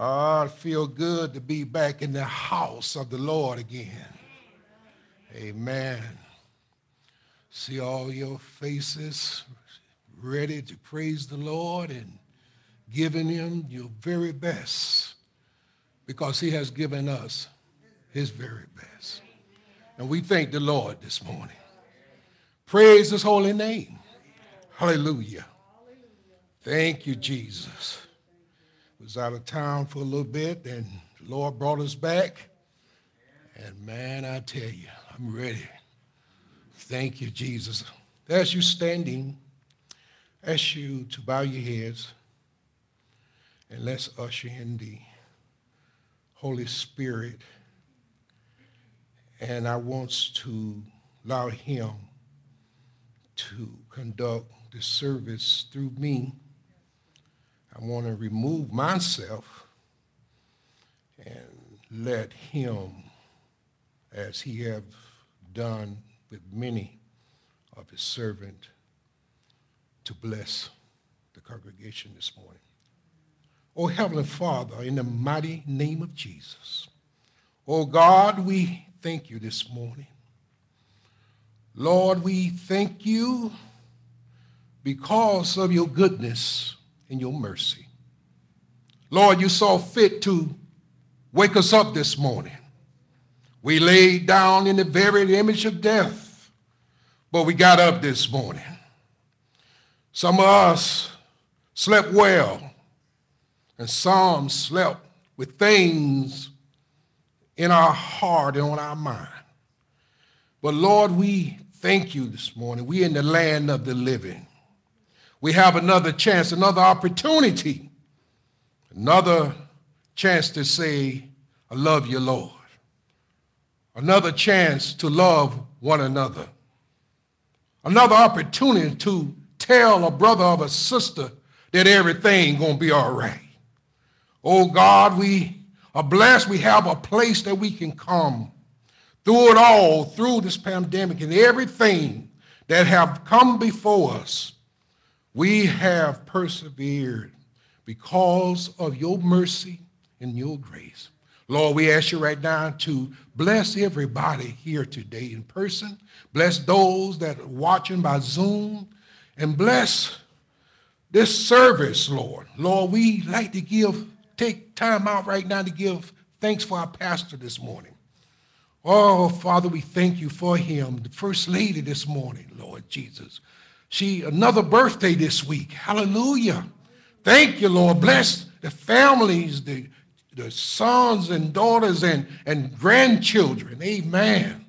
Oh, it feel good to be back in the house of the Lord again. Amen. See all your faces ready to praise the Lord and giving him your very best because he has given us his very best. And we thank the Lord this morning. Praise his holy name. Hallelujah. Thank you, Jesus. Was out of town for a little bit, and the Lord brought us back. And man, I tell you, I'm ready. Thank you, Jesus. As you standing, ask you to bow your heads and let's usher in the Holy Spirit. And I want to allow him to conduct the service through me. I want to remove myself and let him, as he have done with many of his servant, to bless the congregation this morning. Oh, Heavenly Father, in the mighty name of Jesus, oh God, we thank you this morning. Lord, we thank you because of your goodness and your mercy. Lord, you saw fit to wake us up this morning. We laid down in the very image of death, but we got up this morning. Some of us slept well, and some slept with things in our heart and on our mind. But Lord, we thank you this morning. We're in the land of the living. We have another chance, another opportunity, another chance to say, I love you, Lord. Another chance to love one another. Another opportunity to tell a brother or a sister that everything gonna be all right. Oh God, we are blessed. We have a place that we can come through it all, through this pandemic and everything that have come before us. We have persevered because of your mercy and your grace. Lord, we ask you right now to bless everybody here today in person. Bless those that are watching by Zoom and bless this service, Lord. Lord, we like to give, take time out right now to give thanks for our pastor this morning. Oh, Father, we thank you for him, the first lady this morning, Lord Jesus. She, another birthday this week. Hallelujah. Thank you, Lord. Bless the families, the, the sons and daughters and, and grandchildren. Amen.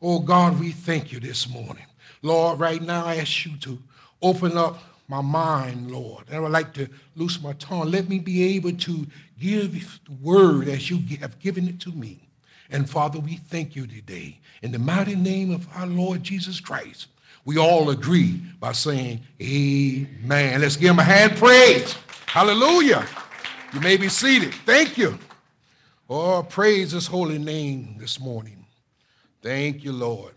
Oh, God, we thank you this morning. Lord, right now I ask you to open up my mind, Lord. And I would like to loose my tongue. Let me be able to give the word as you have given it to me. And Father, we thank you today. In the mighty name of our Lord Jesus Christ, we all agree by saying, Amen. Let's give him a hand praise. Hallelujah. You may be seated. Thank you. Oh, praise his holy name this morning. Thank you, Lord.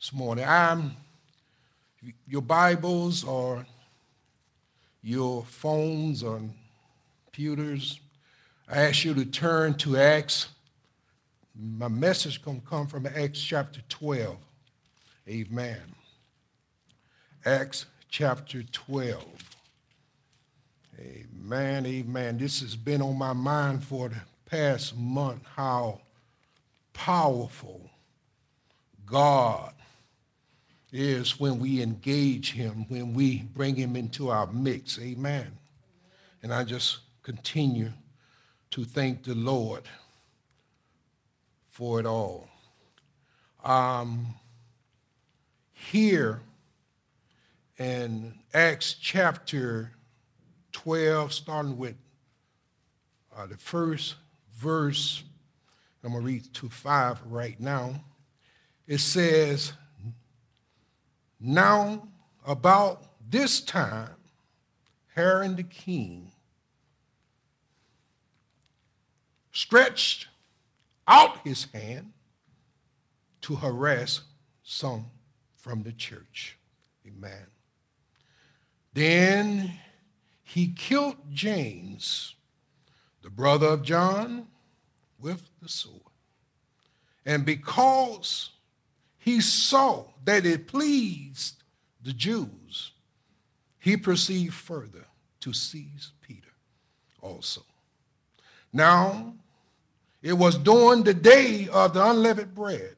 This morning, I'm your Bibles or your phones or computers. I ask you to turn to Acts. My message to come from Acts chapter 12. Amen. Acts chapter 12. Amen, amen. This has been on my mind for the past month how powerful God is when we engage him, when we bring him into our mix. Amen. And I just continue to thank the Lord for it all. Um, here in Acts chapter 12, starting with uh, the first verse, I'm going to read to 5 right now. It says, Now about this time, Herod the king stretched out his hand to harass some from the church. Amen. Then he killed James, the brother of John, with the sword. And because he saw that it pleased the Jews, he proceeded further to seize Peter also. Now, it was during the day of the unleavened bread.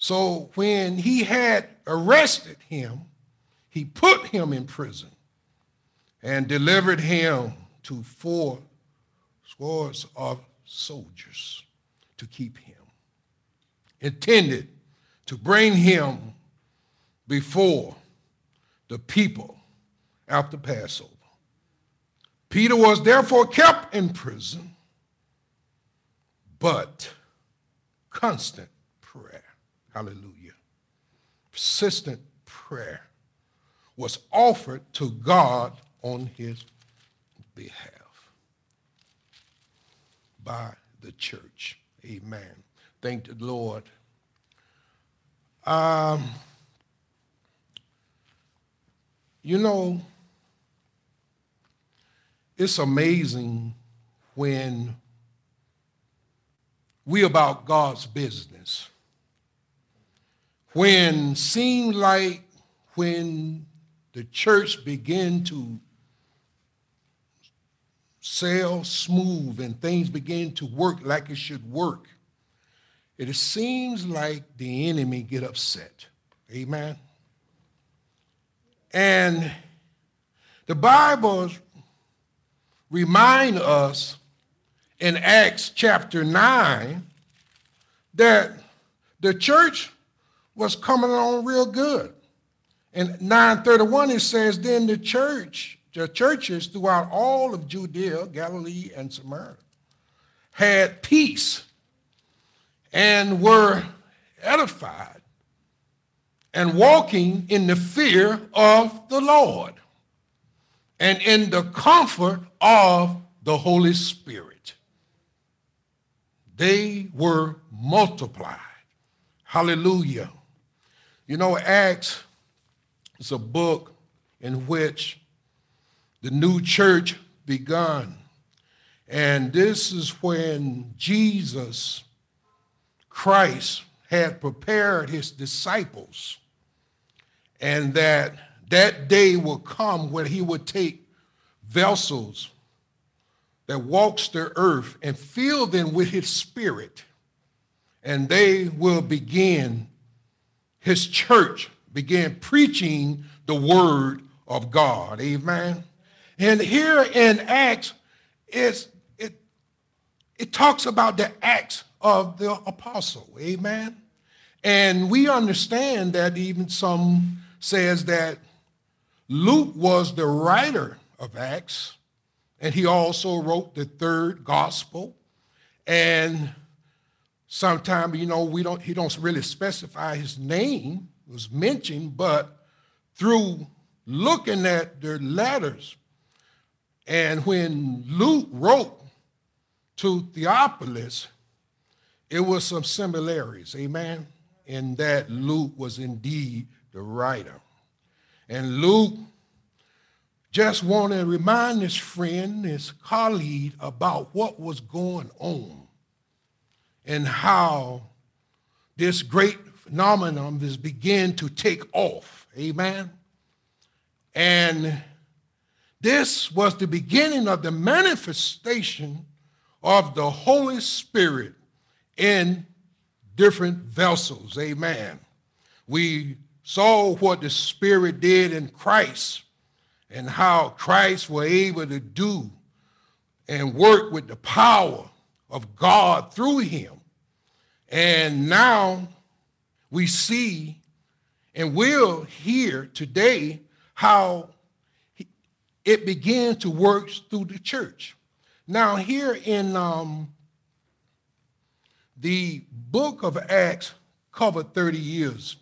So when he had arrested him, he put him in prison and delivered him to four scores of soldiers to keep him, intended to bring him before the people after Passover. Peter was therefore kept in prison, but constant prayer, hallelujah, persistent prayer was offered to God on his behalf by the church. Amen. Thank the Lord. Um, you know, it's amazing when we about God's business. When seemed like when the church began to sail smooth and things begin to work like it should work, it seems like the enemy get upset. Amen. And the Bible remind us in Acts chapter 9 that the church was coming on real good. In 931 it says, then the church the churches throughout all of Judea, Galilee, and Samaria had peace and were edified and walking in the fear of the Lord and in the comfort of the Holy Spirit. They were multiplied. Hallelujah. You know, Acts is a book in which the new church begun. And this is when Jesus Christ had prepared his disciples and that that day will come when he would take vessels that walks the earth and fill them with his spirit and they will begin his church began preaching the word of god amen and here in Acts, it's, it, it talks about the acts of the apostle. Amen. And we understand that even some says that Luke was the writer of Acts, and he also wrote the third gospel. And sometimes, you know, we don't he don't really specify his name was mentioned, but through looking at their letters, and when Luke wrote to Theophilus, it was some similarities, amen, in that Luke was indeed the writer. And Luke just wanted to remind his friend, his colleague, about what was going on and how this great phenomenon is beginning to take off. Amen. And this was the beginning of the manifestation of the Holy Spirit in different vessels. Amen. We saw what the Spirit did in Christ and how Christ was able to do and work with the power of God through him. And now we see and will hear today how it began to work through the church. Now, here in um, the book of Acts, covered 30 years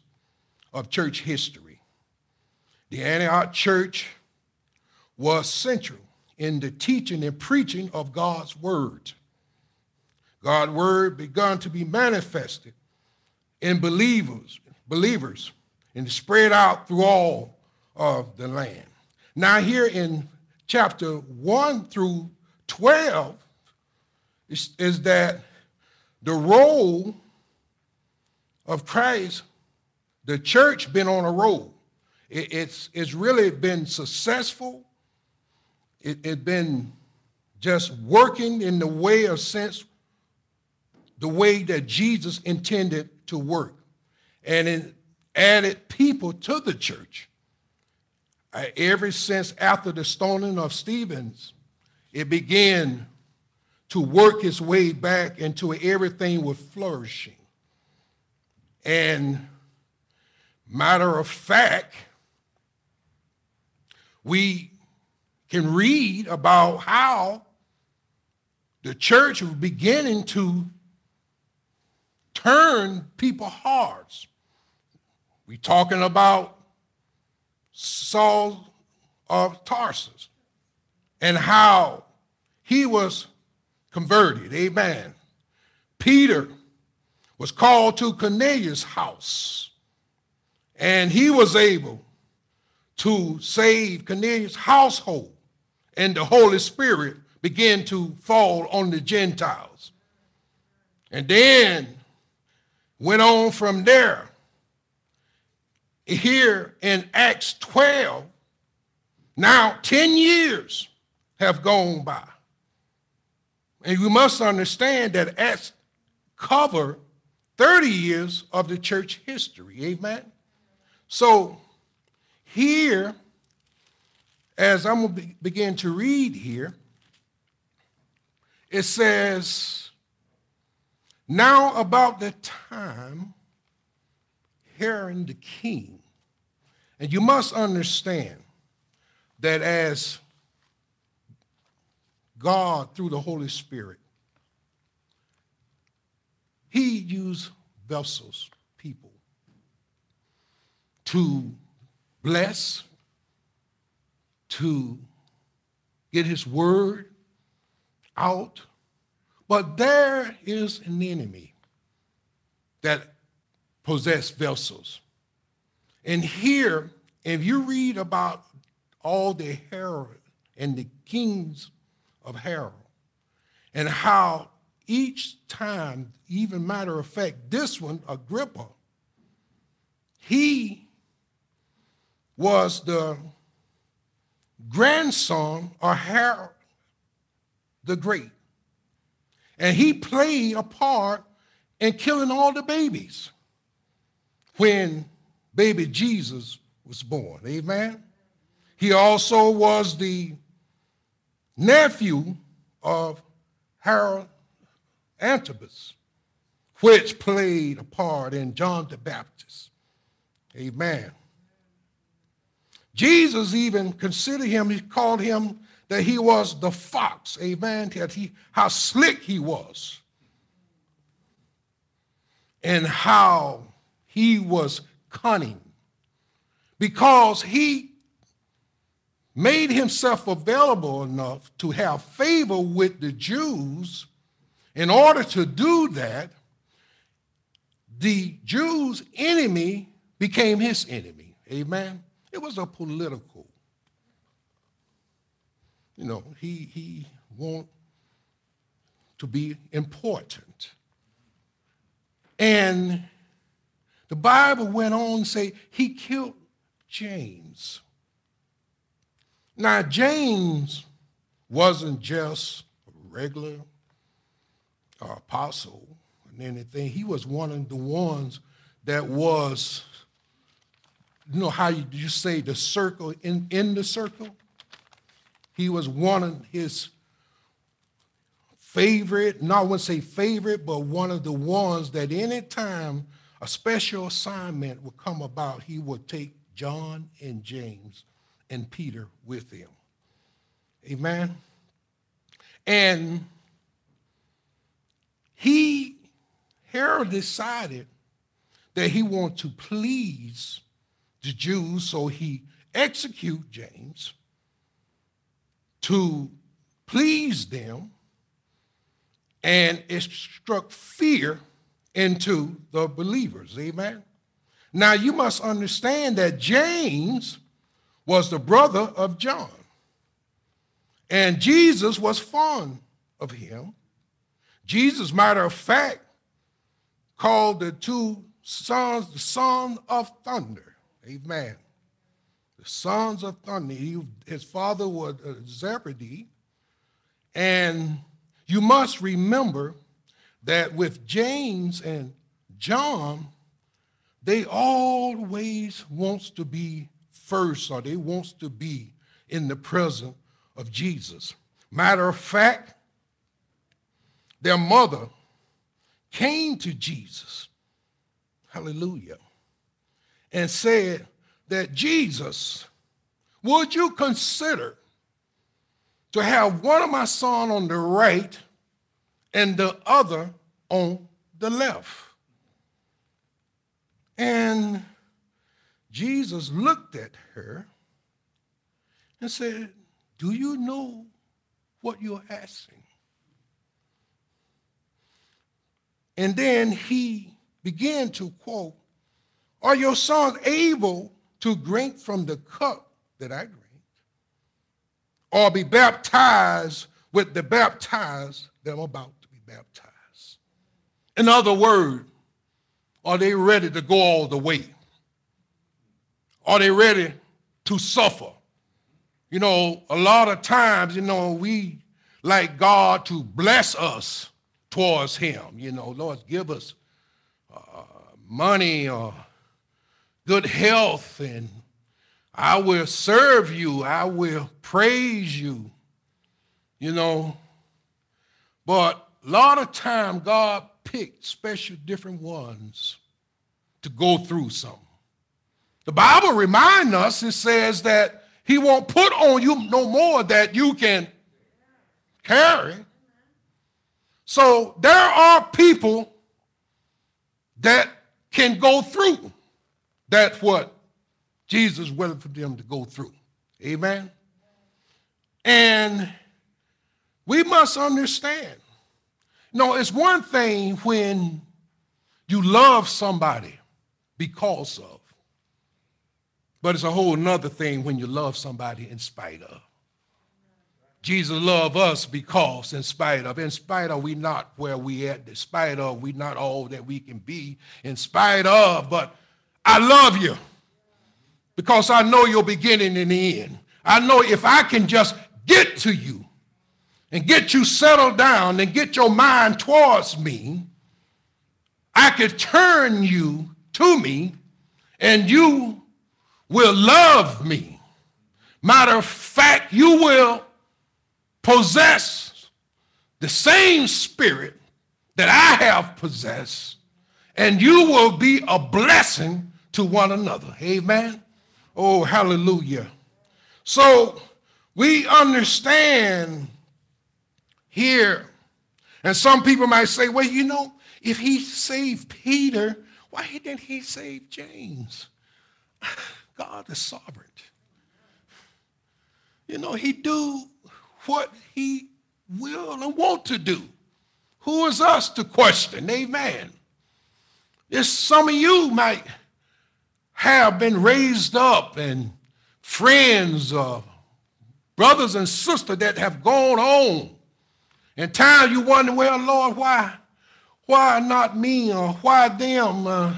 of church history. The Antioch church was central in the teaching and preaching of God's word. God's word begun to be manifested in believers, believers, and spread out through all of the land. Now, here in chapter 1 through 12 is, is that the role of Christ, the church been on a roll. It, it's, it's really been successful. It, it's been just working in the way of sense, the way that Jesus intended to work. And it added people to the church. Uh, ever since after the stoning of Stevens, it began to work its way back into everything was flourishing. And matter of fact, we can read about how the church was beginning to turn people's hearts. We talking about Saul of Tarsus and how he was converted. Amen. Peter was called to Cornelius' house, and he was able to save Cornelius' household, and the Holy Spirit began to fall on the Gentiles. And then went on from there. Here in Acts 12, now 10 years have gone by. And you must understand that Acts cover 30 years of the church history. Amen. So here, as I'm going to begin to read here, it says, Now about the time Herod the king, and you must understand that as God, through the Holy Spirit, he used vessels, people, to bless, to get his word out. But there is an enemy that possess vessels. And here, if you read about all the Herod and the kings of Herod and how each time, even matter of fact, this one, Agrippa, he was the grandson of Herod the Great. And he played a part in killing all the babies when baby Jesus was born. Amen. He also was the nephew of Herod Antipas, which played a part in John the Baptist. Amen. Jesus even considered him, he called him that he was the fox, amen, that he, how slick he was, and how he was cunning, because he made himself available enough to have favor with the Jews. In order to do that, the Jews' enemy became his enemy. Amen. It was a political you know, he, he want to be important. And the Bible went on to say he killed James. Now, James wasn't just a regular uh, apostle and anything. He was one of the ones that was, you know how you, you say the circle in, in the circle? He was one of his favorite, not I wouldn't say favorite, but one of the ones that anytime a special assignment would come about, he would take John and James and Peter with him. Amen. And he, Herod decided that he wanted to please the Jews, so he execute James to please them, and it struck fear into the believers. Amen. Now you must understand that James was the brother of John. And Jesus was fond of him. Jesus, matter of fact, called the two sons the son of thunder. Amen. The sons of thunder. He, his father was uh, Zebedee. And you must remember that with James and John, they always wants to be first or they wants to be in the presence of Jesus. Matter of fact, their mother came to Jesus, hallelujah, and said that Jesus, would you consider to have one of my son on the right and the other on the left? And Jesus looked at her and said, Do you know what you're asking? And then he began to quote, Are your sons able to drink from the cup that I drink? Or be baptized with the baptized that I'm about to be baptized? In other words, are they ready to go all the way? Are they ready to suffer? You know, a lot of times, you know, we like God to bless us towards him. You know, Lord, give us uh, money or good health, and I will serve you. I will praise you. You know, but a lot of time God picked special different ones to go through something. The Bible reminds us, it says that he won't put on you no more that you can carry. So there are people that can go through. That's what Jesus willing for them to go through. Amen. And we must understand. Know, it's one thing when you love somebody because of, but it's a whole nother thing when you love somebody in spite of. Jesus loved us because, in spite of, in spite of, we not where we at, in spite of, we not all that we can be, in spite of, but I love you because I know your beginning and the end. I know if I can just get to you and get you settled down and get your mind towards me, I could turn you to me and you will love me. Matter of fact, you will possess the same spirit that I have possessed, and you will be a blessing to one another. Amen. Oh, hallelujah. So we understand here, and some people might say, well, you know, if he saved Peter, why didn't he save James? God is sovereign. You know, he do what he will and want to do. Who is us to question? Amen. There's some of you might have been raised up and friends brothers and sisters that have gone on. And time you wonder, well, Lord, why, why not me or why them? Uh,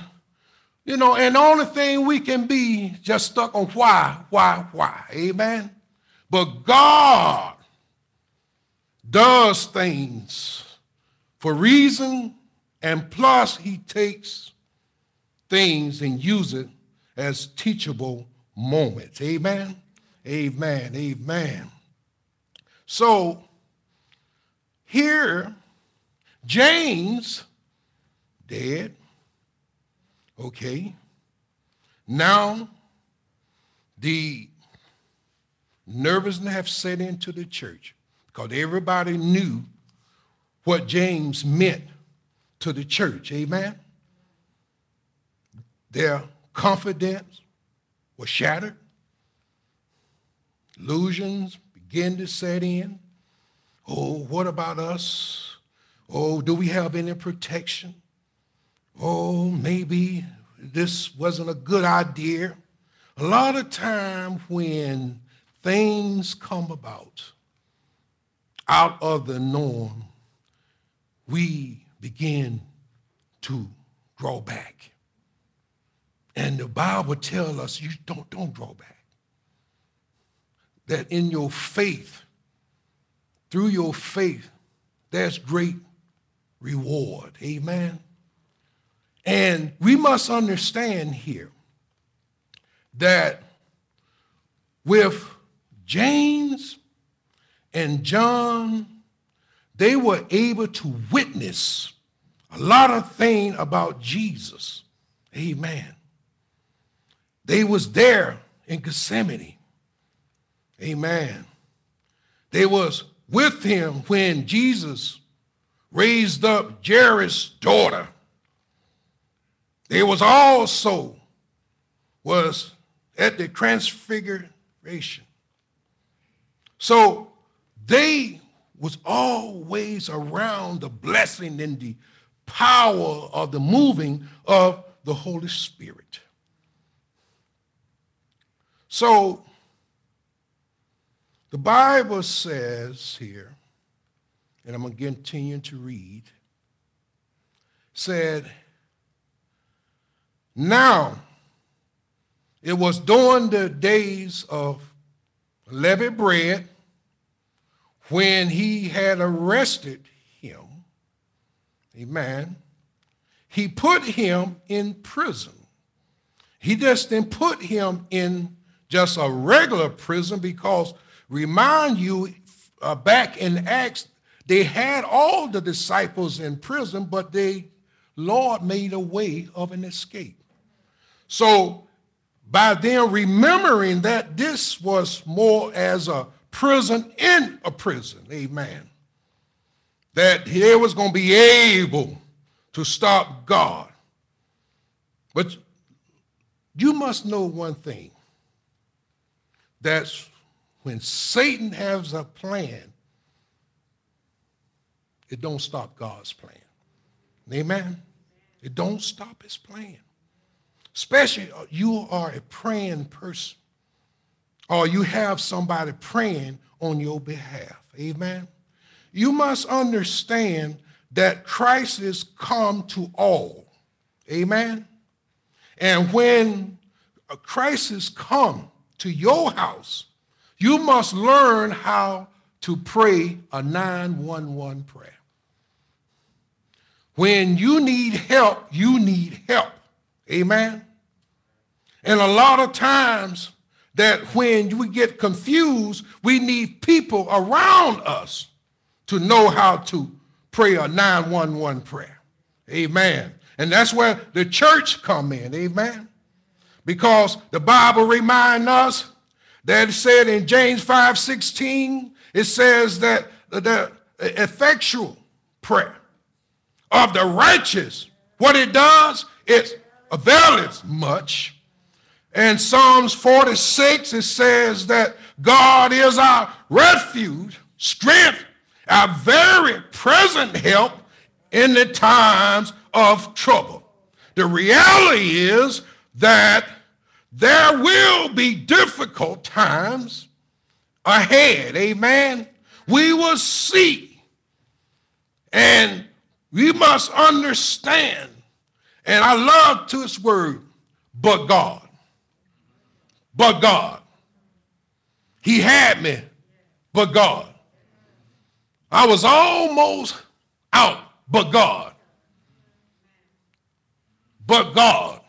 you know, and the only thing we can be just stuck on why, why, why. Amen. But God does things for reason, and plus he takes things and use it as teachable moments. Amen. Amen. Amen. So here, James dead. Okay. Now the nervousness have set into the church because everybody knew what James meant to the church. Amen? Their confidence was shattered. Illusions began to set in. Oh, what about us? Oh, do we have any protection? Oh, maybe this wasn't a good idea. A lot of time when things come about, out of the norm, we begin to draw back. And the Bible tells us you don't, don't draw back. That in your faith, through your faith, there's great reward. Amen. And we must understand here that with James and John, they were able to witness a lot of things about Jesus. Amen. They was there in Gethsemane. Amen. They was with him when Jesus raised up Jairus' daughter. They was also was at the transfiguration. So they was always around the blessing and the power of the moving of the Holy Spirit. So the Bible says here, and I'm going to continue to read, said, Now it was during the days of leavened bread when he had arrested him. Amen. He put him in prison. He just didn't put him in just a regular prison because remind you uh, back in Acts, they had all the disciples in prison, but they, Lord, made a way of an escape. So by them remembering that this was more as a prison in a prison, amen, that they was going to be able to stop God. But you must know one thing. That's when Satan has a plan, it don't stop God's plan. Amen? It don't stop his plan. Especially uh, you are a praying person or you have somebody praying on your behalf. Amen? You must understand that crisis come to all. Amen? And when a crisis come to your house, you must learn how to pray a 911 prayer. When you need help, you need help. Amen. And a lot of times that when we get confused, we need people around us to know how to pray a 911 prayer. Amen. And that's where the church come in. Amen. Because the Bible reminds us that it said in James 5 16, it says that the effectual prayer of the righteous, what it does, it availeth much. And Psalms 46, it says that God is our refuge, strength, our very present help in the times of trouble. The reality is that there will be difficult times ahead. Amen. We will see. And we must understand. And I love to his word, but God. But God. He had me, but God. I was almost out, but God. But God.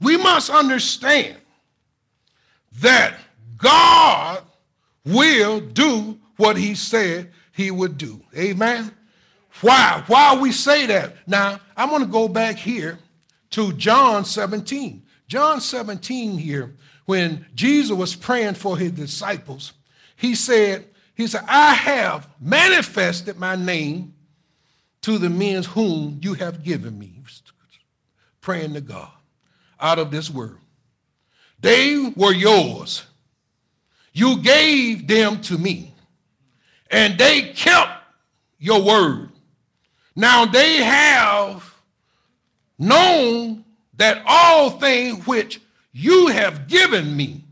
We must understand that God will do what he said he would do. Amen. Why? Why we say that? Now, I'm going to go back here to John 17. John 17 here, when Jesus was praying for his disciples, he said, he said, I have manifested my name to the men whom you have given me. Praying to God out of this world. They were yours. You gave them to me, and they kept your word. Now they have known that all things which you have given me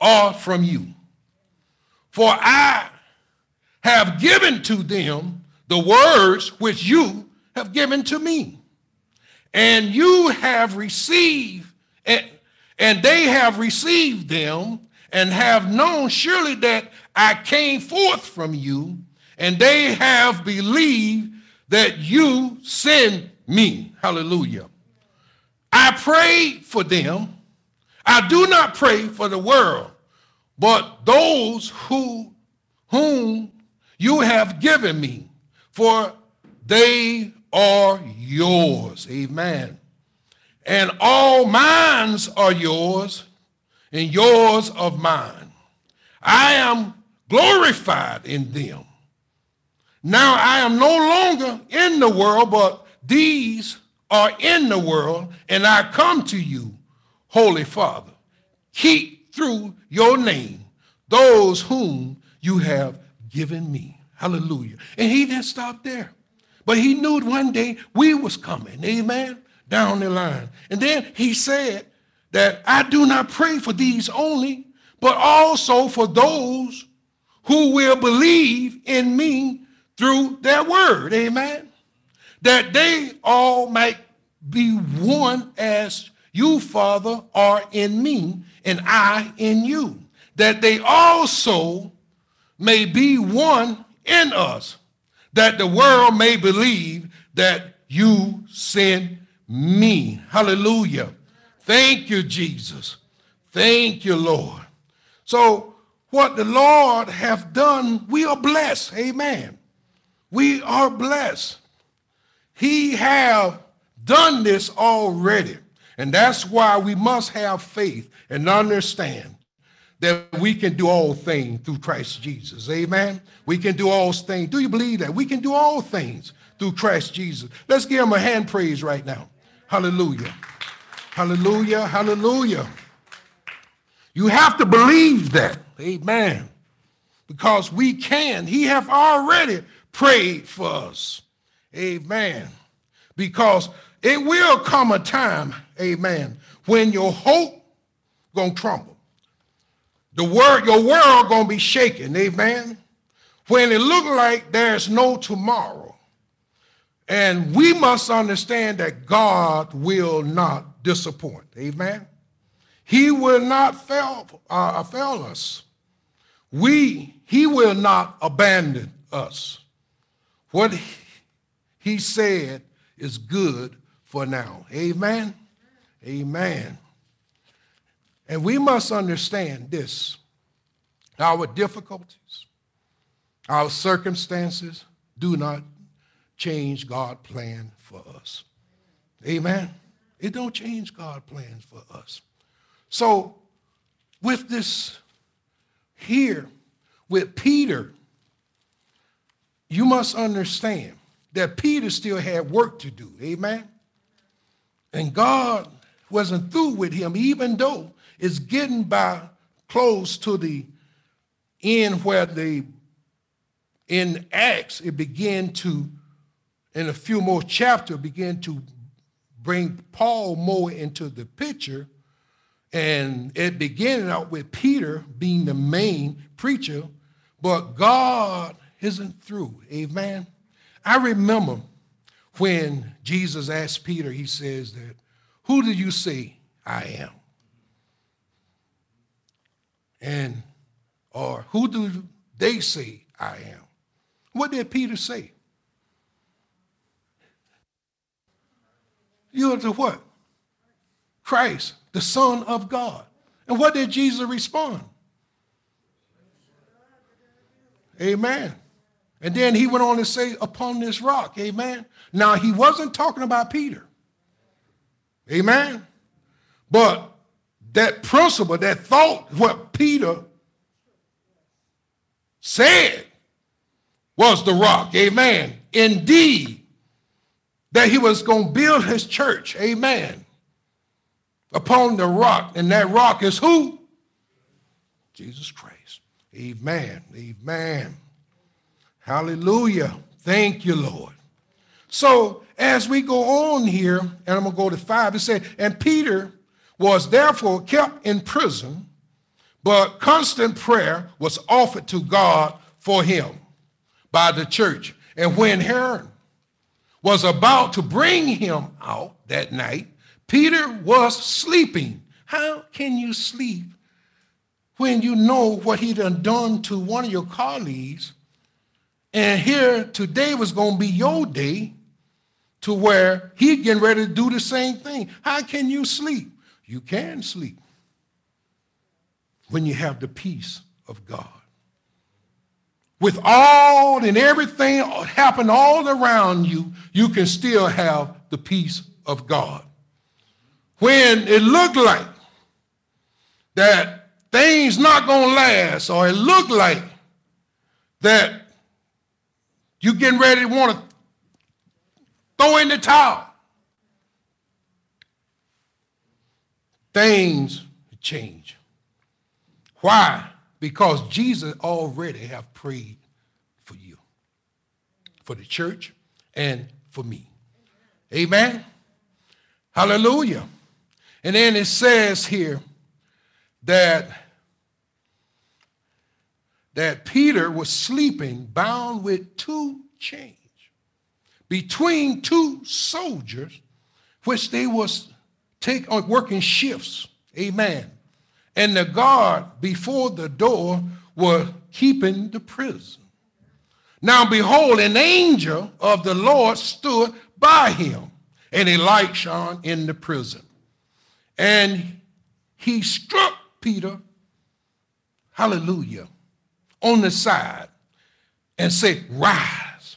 are from you. For I have given to them the words which you have given to me. And you have received, and, and they have received them, and have known surely that I came forth from you, and they have believed that you sent me. Hallelujah. I pray for them. I do not pray for the world, but those who whom you have given me, for they are yours. Amen. And all minds are yours, and yours of mine. I am glorified in them. Now I am no longer in the world, but these are in the world, and I come to you, Holy Father. Keep through your name those whom you have given me. Hallelujah. And he didn't stop there. But he knew one day we was coming. Amen. Down the line. And then he said that I do not pray for these only, but also for those who will believe in me through their word. Amen. That they all might be one as you, Father, are in me and I in you. That they also may be one in us, that the world may believe that you sent me. Hallelujah. Thank you, Jesus. Thank you, Lord. So, what the Lord hath done, we are blessed. Amen. We are blessed. He have done this already. And that's why we must have faith and understand that we can do all things through Christ Jesus. Amen. We can do all things. Do you believe that? We can do all things through Christ Jesus. Let's give him a hand praise right now. Hallelujah. Hallelujah. Hallelujah. You have to believe that. Amen. Because we can. He have already prayed for us. Amen. Because it will come a time, amen, when your hope gonna crumble. The word, your world gonna be shaken, amen. When it look like there's no tomorrow. And we must understand that God will not disappoint, amen. He will not fail, uh, fail us. We, he will not abandon us. What he said is good for now. Amen. Amen. And we must understand this our difficulties, our circumstances do not change God's plan for us. Amen. It don't change God's plans for us. So with this here, with Peter, you must understand that Peter still had work to do. Amen. And God wasn't through with him, even though it's getting by close to the end where the in Acts it began to, in a few more chapters, begin to bring Paul more into the picture. And it began out with Peter being the main preacher, but God isn't through. Amen. I remember when Jesus asked Peter, he says that, who do you say I am? And, or who do they say I am? What did Peter say? You are the what? Christ, the Son of God. And what did Jesus respond? Amen. And then he went on to say, upon this rock, amen. Now, he wasn't talking about Peter, amen. But that principle, that thought, what Peter said was the rock, amen. Indeed, that he was going to build his church, amen, upon the rock. And that rock is who? Jesus Christ. Amen. Amen. Hallelujah. Thank you, Lord. So as we go on here, and I'm going to go to five, it said, and Peter was therefore kept in prison, but constant prayer was offered to God for him. by the church. And when Herod was about to bring him out that night, Peter was sleeping. How can you sleep when you know what he done done to one of your colleagues? And here today was going to be your day to where he getting ready to do the same thing. How can you sleep? You can sleep when you have the peace of God. With all and everything happen all around you, you can still have the peace of God when it looked like that things not going to last or it looked like that you getting ready to want to throw in the towel. Things change. Why? Because jesus already have prayed for you for the church and for me. Amen? Hallelujah. And then it says here that, that Peter was sleeping bound with two chains between two soldiers, which they was take on working shifts. Amen. And the guard before the door were keeping the prison. Now behold, an angel of the Lord stood by him, and a light shone in the prison. And he struck Peter, hallelujah, on the side and say, Rise.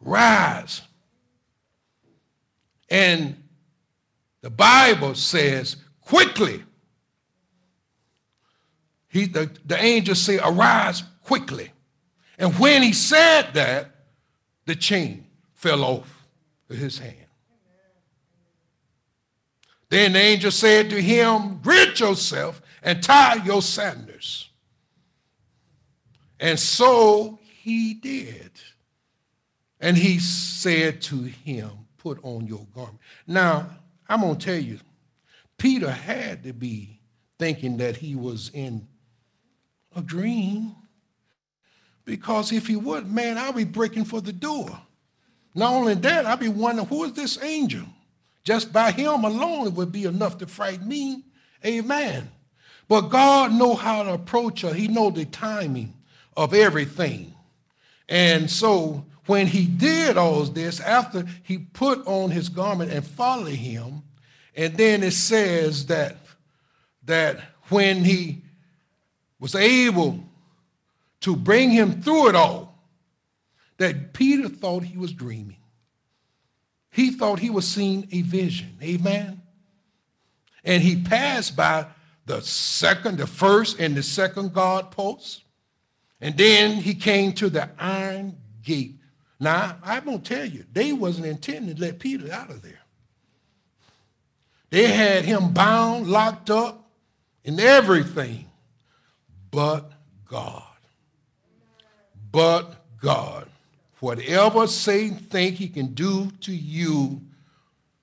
Rise. And the Bible says, quickly. He, the, the angel said, Arise quickly. And when he said that, the chain fell off of his hand. Then the angel said to him, Rid yourself and tie your sandals. And so he did. And he said to him, Put on your garment. Now, I'm going to tell you, Peter had to be thinking that he was in a dream. Because if he would, man, I'll be breaking for the door. Not only that, I'll be wondering, who is this angel? Just by him alone, it would be enough to frighten me. Amen. But God know how to approach her. He know the timing of everything. And so when he did all this, after he put on his garment and followed him, and then it says that, that when he was able to bring him through it all, that Peter thought he was dreaming. He thought he was seeing a vision. Amen. And he passed by the second, the first, and the second guard post. And then he came to the iron gate. Now, I'm going to tell you, they wasn't intending to let Peter out of there. They had him bound, locked up, and everything. But God. But God. Whatever Satan think he can do to you,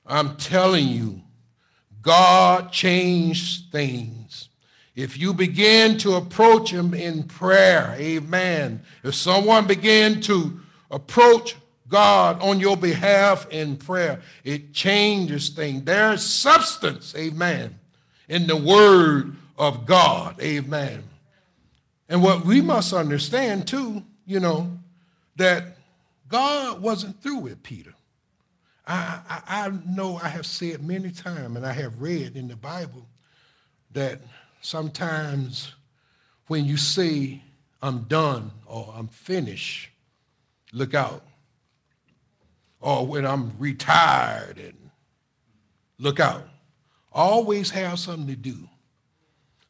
I'm telling you, God changed things. If you begin to approach him in prayer, amen. If someone begin to approach God on your behalf in prayer, it changes things. There's substance, amen, in the word of God, amen. And what we must understand too, you know, that God wasn't through with Peter. I, I, I, know I have said many times, and I have read in the Bible that sometimes when you say, I'm done or I'm finished, look out. Or when I'm retired and look out. Always have something to do,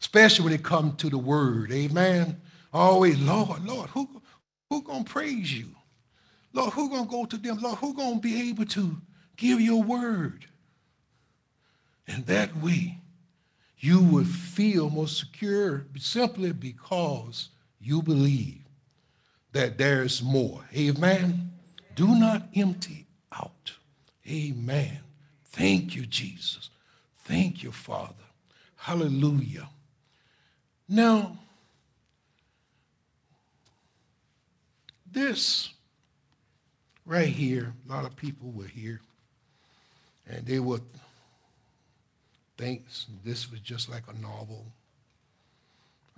especially when it comes to the word. Amen. Always, Lord, Lord, who, who gonna praise you? Lord, who going to go to them? Lord, who going to be able to give your word? And that way, you would feel more secure simply because you believe that there is more. Amen. Do not empty out. Amen. Thank you, Jesus. Thank you, Father. Hallelujah. Now, this right here, a lot of people were here, and they would think this was just like a novel,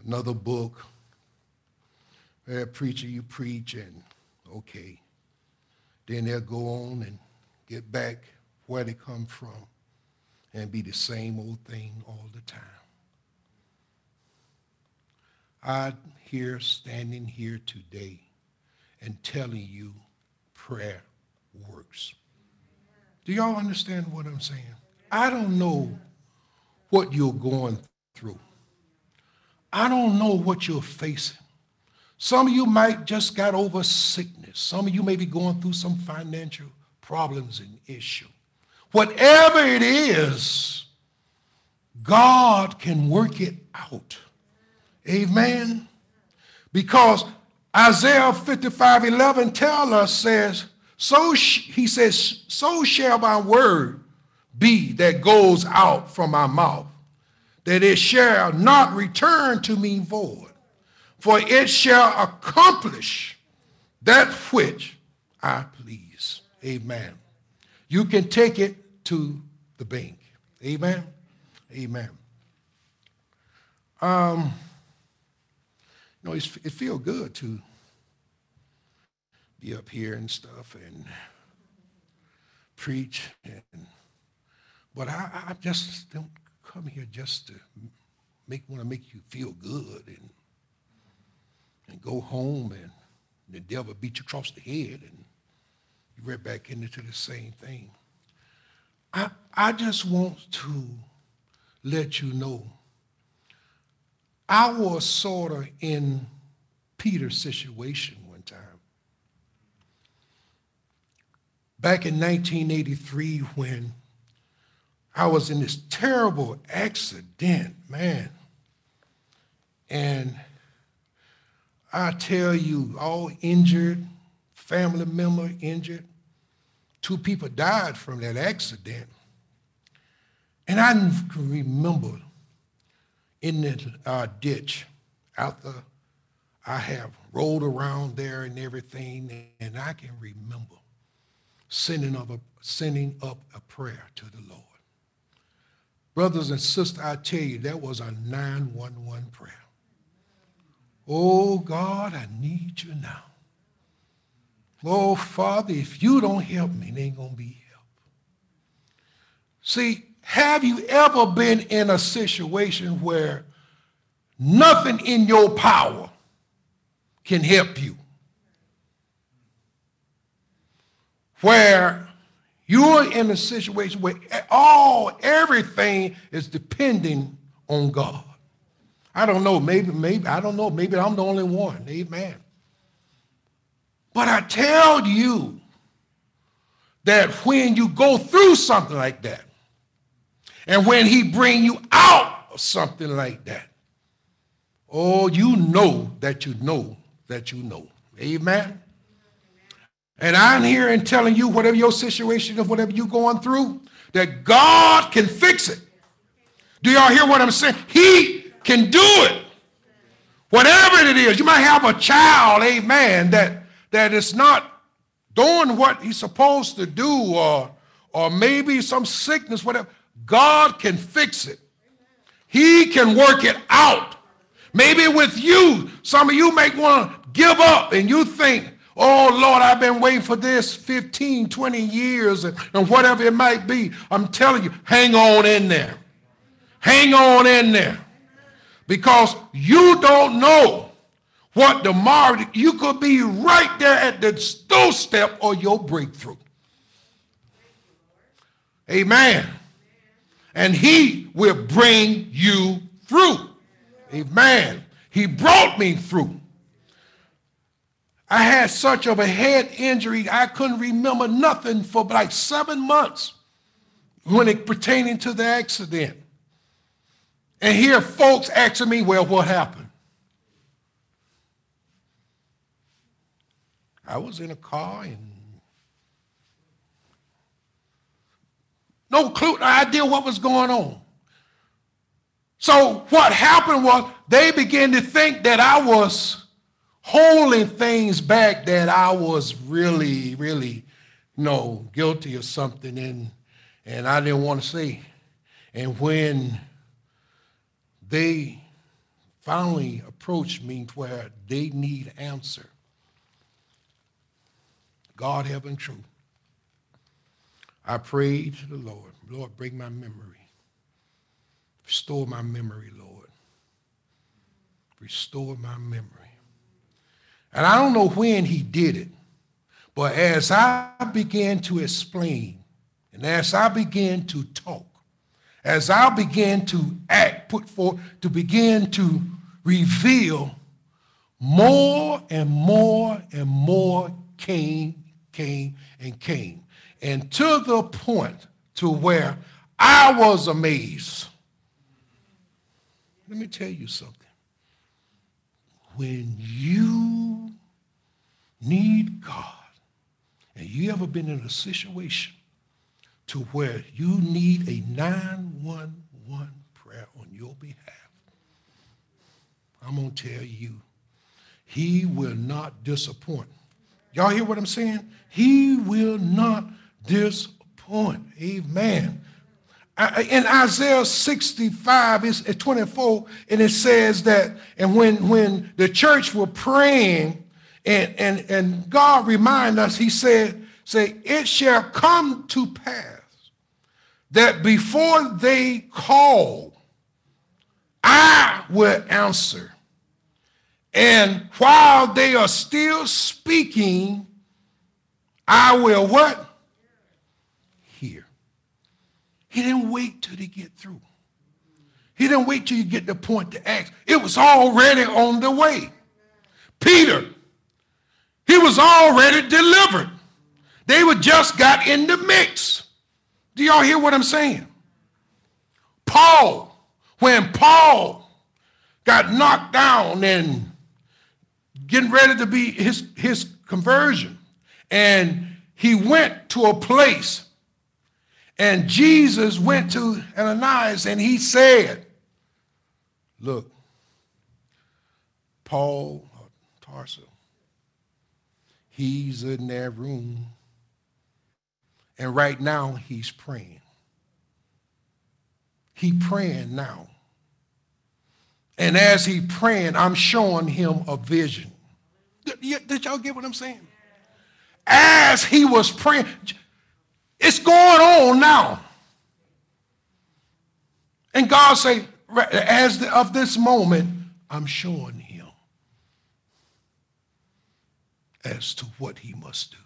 another book. Hey, preacher, you preach, and okay. Then they'll go on and get back where they come from and be the same old thing all the time. I'm here, standing here today and telling you prayer works. Do y'all understand what I'm saying? I don't know what you're going through. I don't know what you're facing. Some of you might just got over sickness. Some of you may be going through some financial problems and issue. Whatever it is, God can work it out. Amen. Because Isaiah 55, 11 tell us, says, so he says, so shall my word be that goes out from my mouth, that it shall not return to me void, for it shall accomplish that which I please. Amen. You can take it to the bank. Amen. Amen. Um, you know, it feels good to be up here and stuff and preach. And, but I, I just don't come here just to make want to make you feel good and and go home and the devil beat you across the head and you right back into the same thing. I, I just want to let you know I was sort of in Peter's situation one time. Back in 1983, when I was in this terrible accident, man. And I tell you, all injured, family member injured. Two people died from that accident. And I can remember in the uh, ditch after I have rolled around there and everything, and I can remember sending up a, sending up a prayer to the Lord. Brothers and sisters, I tell you, that was a 911 prayer. Oh, God, I need you now. Oh, Father, if you don't help me, it ain't going to be help. See, have you ever been in a situation where nothing in your power can help you? Where you're in a situation where all everything is depending on God. I don't know, maybe, maybe, I don't know, maybe I'm the only one. Amen. But I tell you that when you go through something like that, and when he bring you out of something like that, oh, you know that you know that you know. Amen. And I'm here and telling you, whatever your situation is, whatever you're going through, that God can fix it. Do y'all hear what I'm saying? He can do it. Whatever it is, you might have a child, amen, that, that is not doing what he's supposed to do, or, or maybe some sickness, whatever. God can fix it. He can work it out. Maybe with you, some of you may want to give up and you think, oh Lord, I've been waiting for this 15, 20 years and, and whatever it might be. I'm telling you, hang on in there. Hang on in there. Because you don't know what tomorrow, you could be right there at the doorstep of your breakthrough. Amen and he will bring you through. Amen. He brought me through. I had such of a head injury, I couldn't remember nothing for like seven months when it pertaining to the accident. And here folks asking me, well, what happened? I was in a car and No clue, no idea what was going on. So what happened was they began to think that I was holding things back that I was really, really, you know, guilty of something and and I didn't want to say. And when they finally approached me where they need answer, God heaven true. I prayed to the Lord, Lord, bring my memory. Restore my memory, Lord. Restore my memory. And I don't know when he did it, but as I began to explain, and as I began to talk, as I began to act, put forth, to begin to reveal, more and more and more came came and came. And to the point to where I was amazed. Let me tell you something. When you need God, and you ever been in a situation to where you need a 911 prayer on your behalf, I'm going to tell you, he will not disappoint. Y'all hear what I'm saying? He will not disappoint. Amen. In Isaiah 65, it's uh, 24, and it says that, and when, when the church were praying, and, and, and God reminded us, he said, say, it shall come to pass that before they call, I will answer. And while they are still speaking, I will what? Hear. He didn't wait till they get through. He didn't wait till you get the point to ask. It was already on the way. Peter, he was already delivered. They were just got in the mix. Do y'all hear what I'm saying? Paul, when Paul got knocked down and getting ready to be his, his conversion, and he went to a place, and Jesus went to Ananias and he said, Look, Paul Tarso, he's in that room, and right now he's praying. He praying now. And as he praying, I'm showing him a vision. Did, did y'all get what I'm saying? as he was praying. It's going on now. And God say, as of this moment, I'm showing him as to what he must do.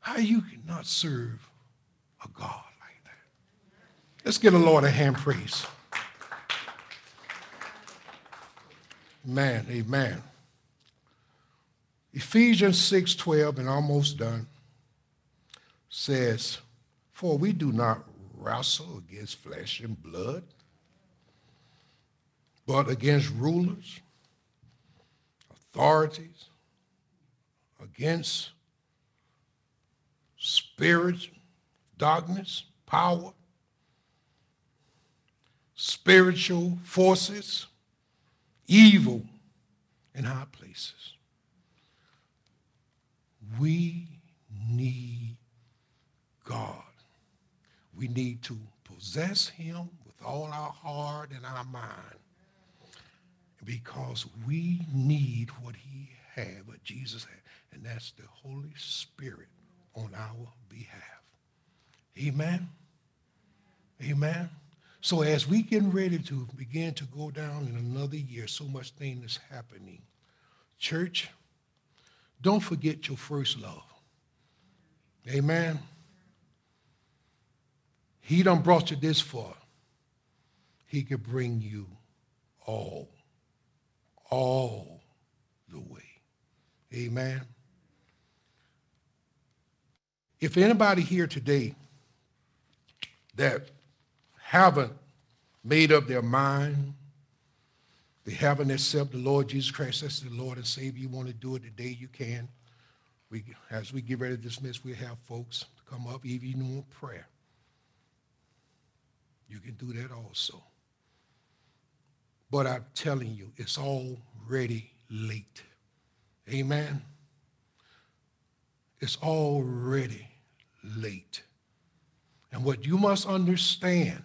How you cannot serve a God like that? Let's give the Lord a hand praise. Man, amen. Ephesians 6:12 and almost done says, "For we do not wrestle against flesh and blood, but against rulers, authorities, against spirits, darkness, power, spiritual forces, evil in high places." We need God. We need to possess him with all our heart and our mind because we need what he had, what Jesus had, and that's the Holy Spirit on our behalf. Amen? Amen? So as we getting ready to begin to go down in another year, so much thing is happening. Church, don't forget your first love. Amen. He done brought you this far. He could bring you all, all the way. Amen. If anybody here today that haven't made up their mind they haven't accepted the Lord Jesus Christ as the Lord and Savior. You want to do it today, you can. We, as we get ready to dismiss, we have folks come up, even want prayer. You can do that also. But I'm telling you, it's already late. Amen. It's already late. And what you must understand,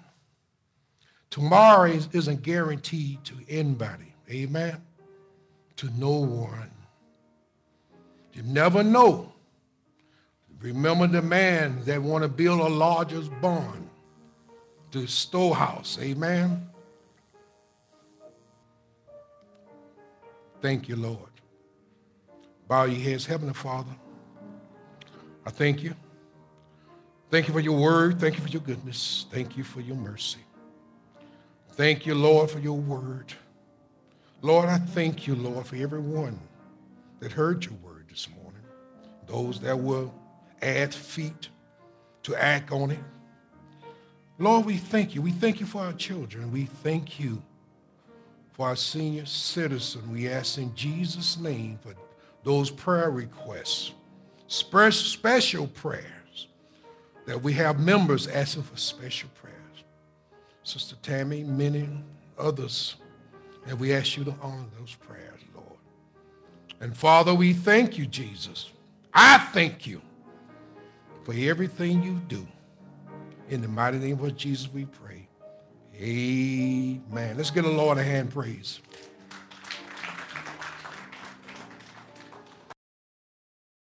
tomorrow is, isn't guaranteed to anybody. Amen. To no one. You never know. Remember the man that want to build a larger barn, the storehouse. Amen. Thank you, Lord. Bow your heads, Heavenly Father. I thank you. Thank you for your word. Thank you for your goodness. Thank you for your mercy. Thank you, Lord, for your word. Lord, I thank you, Lord, for everyone that heard your word this morning, those that will add feet to act on it. Lord, we thank you. We thank you for our children. We thank you for our senior citizen. We ask in Jesus' name for those prayer requests, special prayers, that we have members asking for special prayers. Sister Tammy, many others, and we ask you to honor those prayers, Lord. And Father, we thank you, Jesus. I thank you for everything you do. In the mighty name of Jesus, we pray. Amen. Let's give the Lord a hand praise.